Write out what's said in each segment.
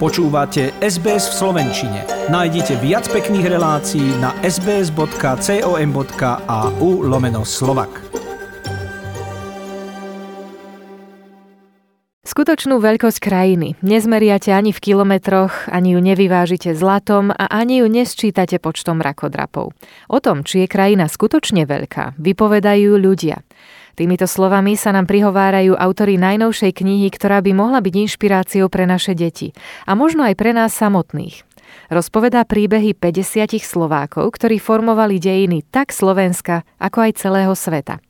Počúvate SBS v Slovenčine. Nájdite viac pekných relácií na sbs.com.au lomeno slovak. Skutočnú veľkosť krajiny nezmeriate ani v kilometroch, ani ju nevyvážite zlatom a ani ju nesčítate počtom rakodrapov. O tom, či je krajina skutočne veľká, vypovedajú ľudia. Týmito slovami sa nám prihovárajú autory najnovšej knihy, ktorá by mohla byť inšpiráciou pre naše deti a možno aj pre nás samotných. Rozpovedá príbehy 50 Slovákov, ktorí formovali dejiny tak Slovenska, ako aj celého sveta.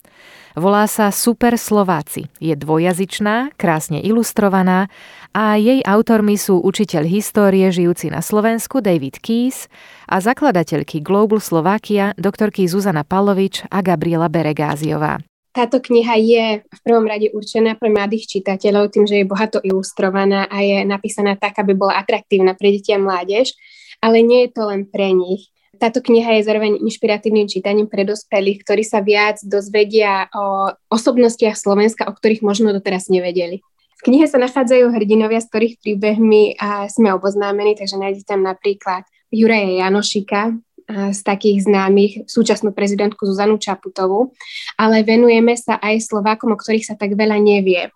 Volá sa Super Slováci. Je dvojazyčná, krásne ilustrovaná a jej autormi sú učiteľ histórie žijúci na Slovensku David Keys a zakladateľky Global Slovakia doktorky Zuzana Palovič a Gabriela Beregáziová. Táto kniha je v prvom rade určená pre mladých čitateľov tým, že je bohato ilustrovaná a je napísaná tak, aby bola atraktívna pre deti a mládež, ale nie je to len pre nich. Táto kniha je zároveň inšpiratívnym čítaním pre dospelých, ktorí sa viac dozvedia o osobnostiach Slovenska, o ktorých možno doteraz nevedeli. V knihe sa nachádzajú hrdinovia, z ktorých príbehmi sme oboznámení, takže nájdete tam napríklad Juraja Janošika, z takých známych súčasnú prezidentku Zuzanu Čaputovú, ale venujeme sa aj Slovákom, o ktorých sa tak veľa nevie.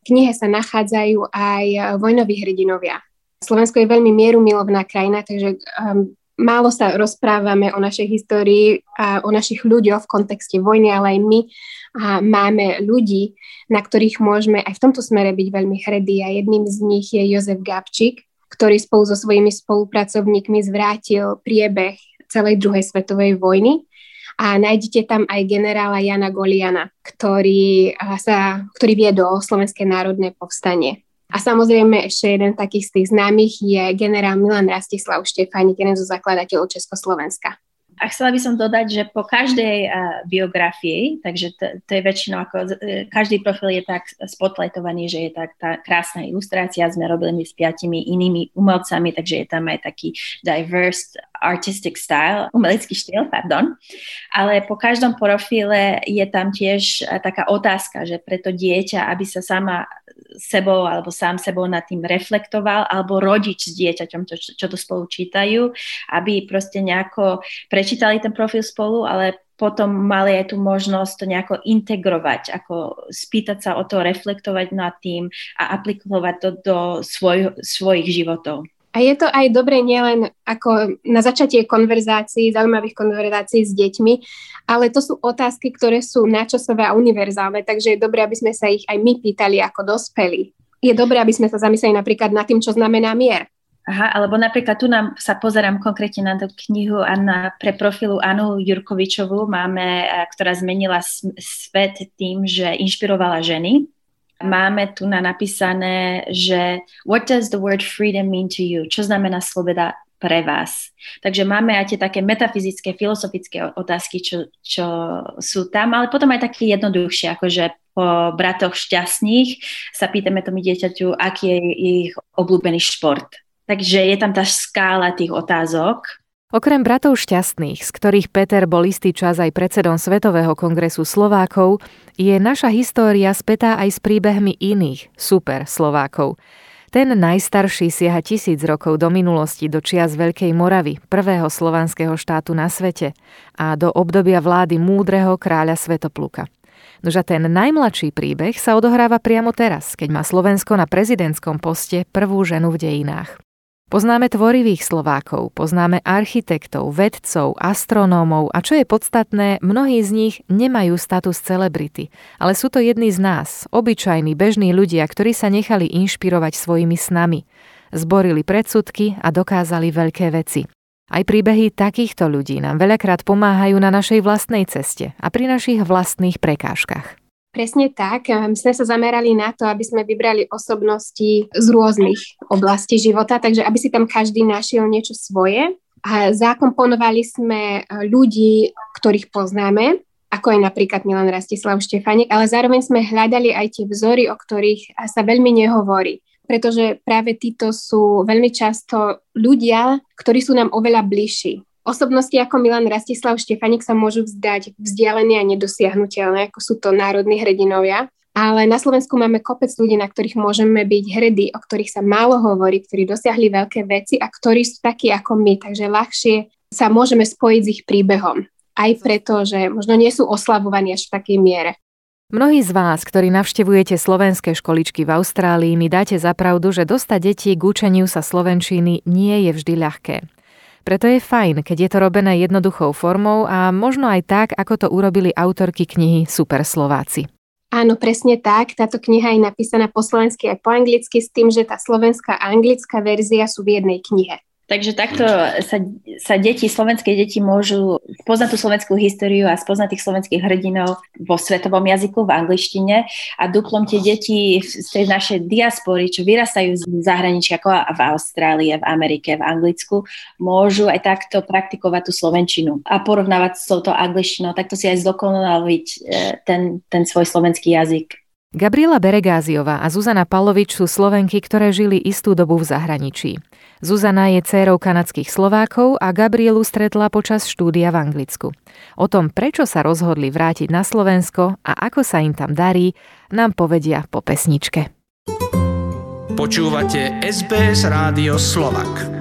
V knihe sa nachádzajú aj vojnoví hrdinovia. Slovensko je veľmi mierumilovná krajina, takže um, málo sa rozprávame o našej histórii a o našich ľuďoch v kontexte vojny, ale aj my a máme ľudí, na ktorých môžeme aj v tomto smere byť veľmi hrdí a jedným z nich je Jozef Gabčík, ktorý spolu so svojimi spolupracovníkmi zvrátil priebeh celej druhej svetovej vojny. A nájdete tam aj generála Jana Goliana, ktorý, sa, ktorý viedol Slovenské národné povstanie. A samozrejme ešte jeden takých z tých známych je generál Milan Rastislav Štefánik, jeden zo zakladateľov Československa. A chcela by som dodať, že po každej uh, biografii, takže to, to je väčšinou ako, uh, každý profil je tak spotlightovaný, že je tak tá krásna ilustrácia, sme robili s piatimi inými umelcami, takže je tam aj taký diverse artistic style, umelecký štýl, pardon. Ale po každom profile je tam tiež uh, taká otázka, že preto dieťa, aby sa sama sebou alebo sám sebou nad tým reflektoval, alebo rodič s dieťaťom, to, čo to spolu čítajú, aby proste nejako prečítali ten profil spolu, ale potom mali aj tú možnosť to nejako integrovať, ako spýtať sa o to, reflektovať nad tým a aplikovať to do svoj, svojich životov. A je to aj dobre nielen ako na začatie konverzácií, zaujímavých konverzácií s deťmi, ale to sú otázky, ktoré sú načasové a univerzálne, takže je dobré, aby sme sa ich aj my pýtali ako dospelí. Je dobré, aby sme sa zamysleli napríklad nad tým, čo znamená mier. Aha, alebo napríklad tu nám sa pozerám konkrétne na tú knihu a pre profilu Anu Jurkovičovú máme, ktorá zmenila svet tým, že inšpirovala ženy Máme tu na napísané, že what does the word freedom mean to you? Čo znamená sloboda pre vás. Takže máme aj tie také metafyzické, filozofické otázky, čo, čo sú tam, ale potom aj také jednoduchšie, akože po bratoch šťastných sa pýtame tomu dieťaťu, aký je ich obľúbený šport. Takže je tam tá skála tých otázok Okrem bratov šťastných, z ktorých Peter bol istý čas aj predsedom Svetového kongresu Slovákov, je naša história spätá aj s príbehmi iných super Slovákov. Ten najstarší siaha tisíc rokov do minulosti, do čias Veľkej Moravy, prvého slovanského štátu na svete a do obdobia vlády múdreho kráľa Svetopluka. Nože ten najmladší príbeh sa odohráva priamo teraz, keď má Slovensko na prezidentskom poste prvú ženu v dejinách. Poznáme tvorivých Slovákov, poznáme architektov, vedcov, astronómov a čo je podstatné, mnohí z nich nemajú status celebrity, ale sú to jedni z nás, obyčajní bežní ľudia, ktorí sa nechali inšpirovať svojimi snami. Zborili predsudky a dokázali veľké veci. Aj príbehy takýchto ľudí nám veľakrát pomáhajú na našej vlastnej ceste a pri našich vlastných prekážkach. Presne tak. My sme sa zamerali na to, aby sme vybrali osobnosti z rôznych oblastí života, takže aby si tam každý našiel niečo svoje. A zakomponovali sme e, ľudí, ktorých poznáme, ako je napríklad Milan Rastislav Štefánik, ale zároveň sme hľadali aj tie vzory, o ktorých sa veľmi nehovorí pretože práve títo sú veľmi často ľudia, ktorí sú nám oveľa bližší. Osobnosti ako Milan Rastislav Štefanik sa môžu vzdať vzdialené a nedosiahnutelné, ako sú to národní hrdinovia, ale na Slovensku máme kopec ľudí, na ktorých môžeme byť hrdí, o ktorých sa málo hovorí, ktorí dosiahli veľké veci a ktorí sú takí ako my, takže ľahšie sa môžeme spojiť s ich príbehom. Aj preto, že možno nie sú oslavovaní až v takej miere. Mnohí z vás, ktorí navštevujete slovenské školičky v Austrálii, mi dáte za pravdu, že dostať deti k učeniu sa slovenčiny nie je vždy ľahké. Preto je fajn, keď je to robené jednoduchou formou a možno aj tak, ako to urobili autorky knihy Super Slováci. Áno, presne tak. Táto kniha je napísaná po slovensky aj po anglicky s tým, že tá slovenská a anglická verzia sú v jednej knihe. Takže takto sa, sa deti, slovenské deti môžu poznať tú slovenskú históriu a spoznať tých slovenských hrdinov vo svetovom jazyku, v angličtine a duplom tie deti z tej našej diaspory, čo vyrastajú z zahraničia, ako v Austrálii, v Amerike, v Anglicku, môžu aj takto praktikovať tú slovenčinu a porovnávať s touto angličtinou, takto si aj zdokonaliť e, ten, ten svoj slovenský jazyk. Gabriela Beregáziová a Zuzana Palovič sú Slovenky, ktoré žili istú dobu v zahraničí. Zuzana je dcérou kanadských Slovákov a Gabrielu stretla počas štúdia v Anglicku. O tom, prečo sa rozhodli vrátiť na Slovensko a ako sa im tam darí, nám povedia po pesničke. Počúvate SBS Rádio Slovak.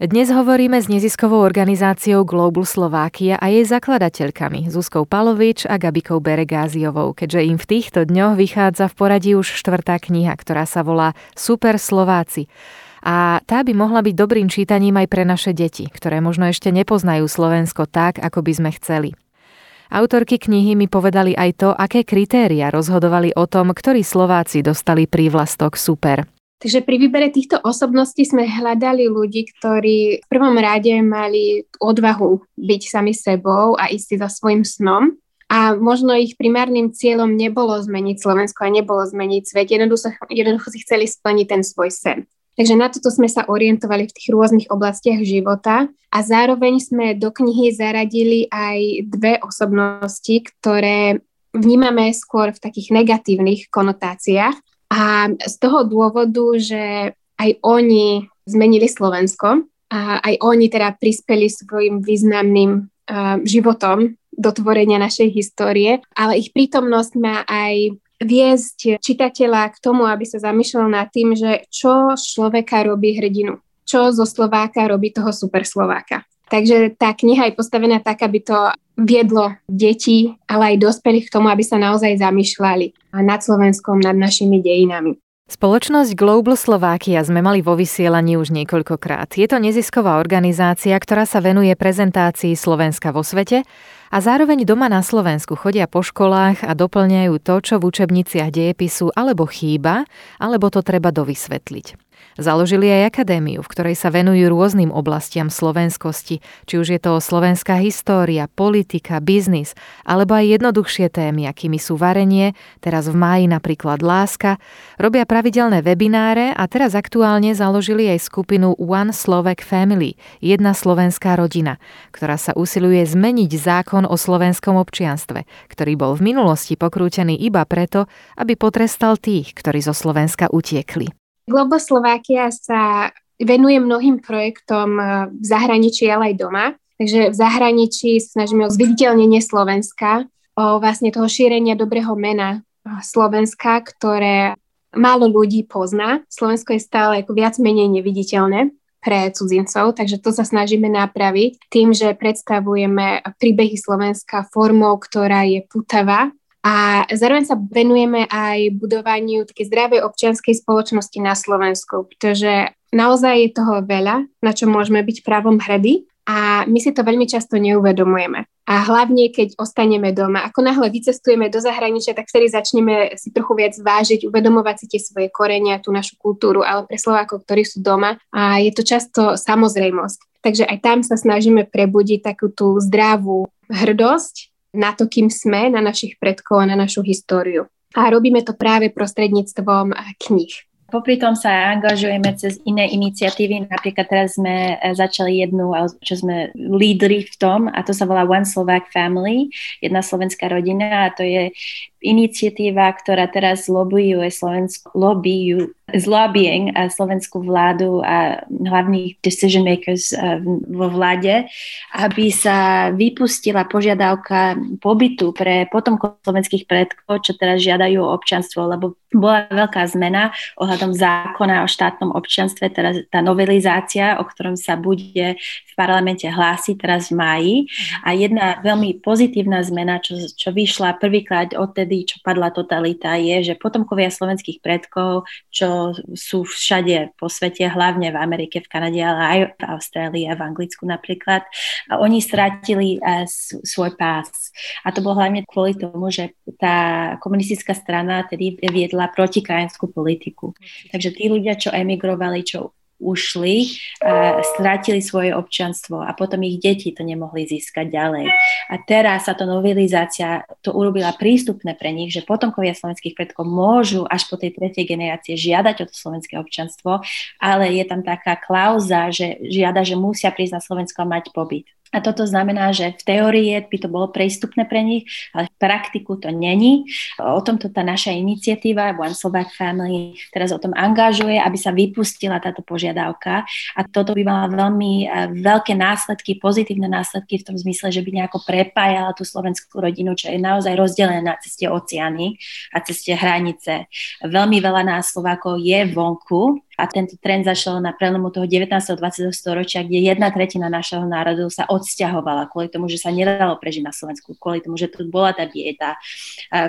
Dnes hovoríme s neziskovou organizáciou Global Slovakia a jej zakladateľkami Zuzkou Palovič a Gabikou Beregáziovou, keďže im v týchto dňoch vychádza v poradí už štvrtá kniha, ktorá sa volá Super Slováci. A tá by mohla byť dobrým čítaním aj pre naše deti, ktoré možno ešte nepoznajú Slovensko tak, ako by sme chceli. Autorky knihy mi povedali aj to, aké kritéria rozhodovali o tom, ktorí Slováci dostali prívlastok super. Takže pri výbere týchto osobností sme hľadali ľudí, ktorí v prvom rade mali odvahu byť sami sebou a ísť za svojim snom. A možno ich primárnym cieľom nebolo zmeniť Slovensko a nebolo zmeniť svet, jednoducho, jednoducho si chceli splniť ten svoj sen. Takže na toto sme sa orientovali v tých rôznych oblastiach života a zároveň sme do knihy zaradili aj dve osobnosti, ktoré vnímame skôr v takých negatívnych konotáciách a z toho dôvodu, že aj oni zmenili Slovensko a aj oni teda prispeli svojim významným uh, životom do tvorenia našej histórie, ale ich prítomnosť má aj viesť čitateľa k tomu, aby sa zamýšľal nad tým, že čo človeka robí hrdinu, čo zo Slováka robí toho super Slováka. Takže tá kniha je postavená tak, aby to viedlo deti, ale aj dospelých k tomu, aby sa naozaj zamýšľali nad Slovenskom, nad našimi dejinami. Spoločnosť Global Slovakia sme mali vo vysielaní už niekoľkokrát. Je to nezisková organizácia, ktorá sa venuje prezentácii Slovenska vo svete a zároveň doma na Slovensku chodia po školách a doplňajú to, čo v učebniciach dejepisu alebo chýba, alebo to treba dovysvetliť. Založili aj akadémiu, v ktorej sa venujú rôznym oblastiam slovenskosti, či už je to slovenská história, politika, biznis, alebo aj jednoduchšie témy, akými sú varenie, teraz v máji napríklad láska, robia pravidelné webináre a teraz aktuálne založili aj skupinu One Slovak Family, jedna slovenská rodina, ktorá sa usiluje zmeniť zákon o slovenskom občianstve, ktorý bol v minulosti pokrútený iba preto, aby potrestal tých, ktorí zo Slovenska utiekli. Globo Slovakia sa venuje mnohým projektom eh, v zahraničí, ale aj doma. Takže v zahraničí snažíme o zviditeľnenie Slovenska, o vlastne toho šírenia dobrého mena eh, Slovenska, ktoré málo ľudí pozná. Slovensko je stále ako viac menej neviditeľné pre cudzincov, takže to sa snažíme napraviť tým, že predstavujeme príbehy Slovenska formou, ktorá je putavá. A zároveň sa venujeme aj budovaniu také zdravej občianskej spoločnosti na Slovensku, pretože naozaj je toho veľa, na čo môžeme byť právom hrdí a my si to veľmi často neuvedomujeme. A hlavne, keď ostaneme doma. Ako náhle vycestujeme do zahraničia, tak vtedy začneme si trochu viac vážiť, uvedomovať si tie svoje korenia, tú našu kultúru, ale pre Slovákov, ktorí sú doma, a je to často samozrejmosť. Takže aj tam sa snažíme prebudiť takú tú zdravú hrdosť na to, kým sme, na našich predkov a na našu históriu. A robíme to práve prostredníctvom kníh. Popri tom sa angažujeme cez iné iniciatívy. Napríklad teraz sme e, začali jednu, čo sme lídri v tom, a to sa volá One Slovak Family, jedna slovenská rodina a to je iniciatíva, ktorá teraz lobbyuje Slovensko, zlobbying slovenskú vládu a hlavných decision makers vo vláde, aby sa vypustila požiadavka pobytu pre potomkov slovenských predkov, čo teraz žiadajú o občanstvo, lebo bola veľká zmena ohľadom zákona o štátnom občanstve, teraz tá novelizácia, o ktorom sa bude v parlamente hlásiť teraz v máji. A jedna veľmi pozitívna zmena, čo, čo vyšla prvýkrát odtedy, čo padla totalita, je, že potomkovia slovenských predkov, čo sú všade po svete, hlavne v Amerike, v Kanade, ale aj v Austrálii a v Anglicku napríklad, a oni strátili uh, svoj pás. A to bolo hlavne kvôli tomu, že tá komunistická strana tedy viedla viedla protikrajinskú politiku. Takže tí ľudia, čo emigrovali, čo ušli, a strátili svoje občanstvo a potom ich deti to nemohli získať ďalej. A teraz sa to novelizácia to urobila prístupné pre nich, že potomkovia slovenských predkov môžu až po tej tretej generácie žiadať o to slovenské občanstvo, ale je tam taká klauza, že žiada, že musia prísť na Slovensko a mať pobyt. A toto znamená, že v teórii by to bolo prístupné pre nich, ale v praktiku to není. O tomto tá naša iniciatíva One Slovak Family teraz o tom angažuje, aby sa vypustila táto požiadavka. A toto by mala veľmi e, veľké následky, pozitívne následky v tom zmysle, že by nejako prepájala tú slovenskú rodinu, čo je naozaj rozdelené na ceste oceány a ceste hranice. Veľmi veľa nás Slovákov je vonku a tento trend začal na prelomu toho 19. a 20. storočia, kde jedna tretina našeho národu sa odsťahovala kvôli tomu, že sa nedalo prežiť na Slovensku, kvôli tomu, že tu bola tá dieta,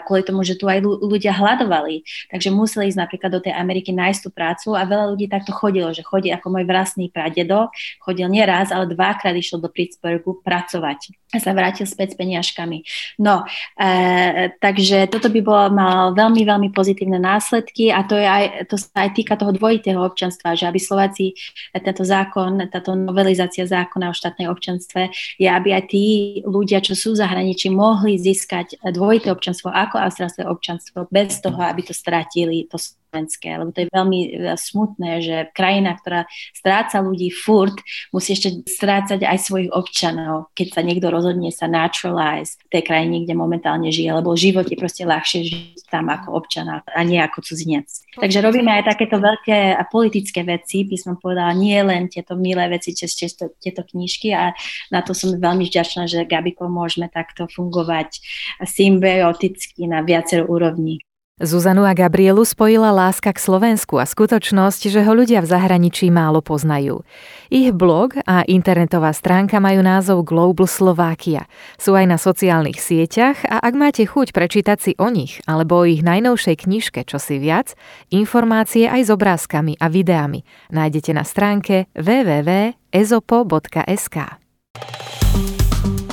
kvôli tomu, že tu aj ľudia hľadovali. Takže museli ísť napríklad do tej Ameriky nájsť tú prácu a veľa ľudí takto chodilo, že chodí ako môj vlastný pradedo, chodil nie raz, ale dvakrát išiel do Pittsburghu pracovať sa vrátil späť s peniažkami. No, e, takže toto by bolo mal veľmi, veľmi pozitívne následky a to, je aj, to sa aj týka toho dvojitého občanstva, že aby Slováci, tento zákon, táto novelizácia zákona o štátnej občanstve je, aby aj tí ľudia, čo sú v zahraničí, mohli získať dvojité občanstvo ako austrálske občanstvo bez toho, aby to stratili, to slovenské, lebo to je veľmi e, smutné, že krajina, ktorá stráca ľudí furt, musí ešte strácať aj svojich občanov, keď sa niekto rozhodne sa naturalize v tej krajine, kde momentálne žije, lebo život je proste ľahšie žiť tam ako občana a nie ako cudzinec. Takže robíme aj takéto veľké a politické veci, by som povedala, nie len tieto milé veci cez tieto, tieto knižky a na to som veľmi vďačná, že Gabiko môžeme takto fungovať symbioticky na viacero úrovní. Zuzanu a Gabrielu spojila láska k Slovensku a skutočnosť, že ho ľudia v zahraničí málo poznajú. Ich blog a internetová stránka majú názov Global Slovakia. Sú aj na sociálnych sieťach a ak máte chuť prečítať si o nich alebo o ich najnovšej knižke čosi viac, informácie aj s obrázkami a videami nájdete na stránke www.ezopo.sk.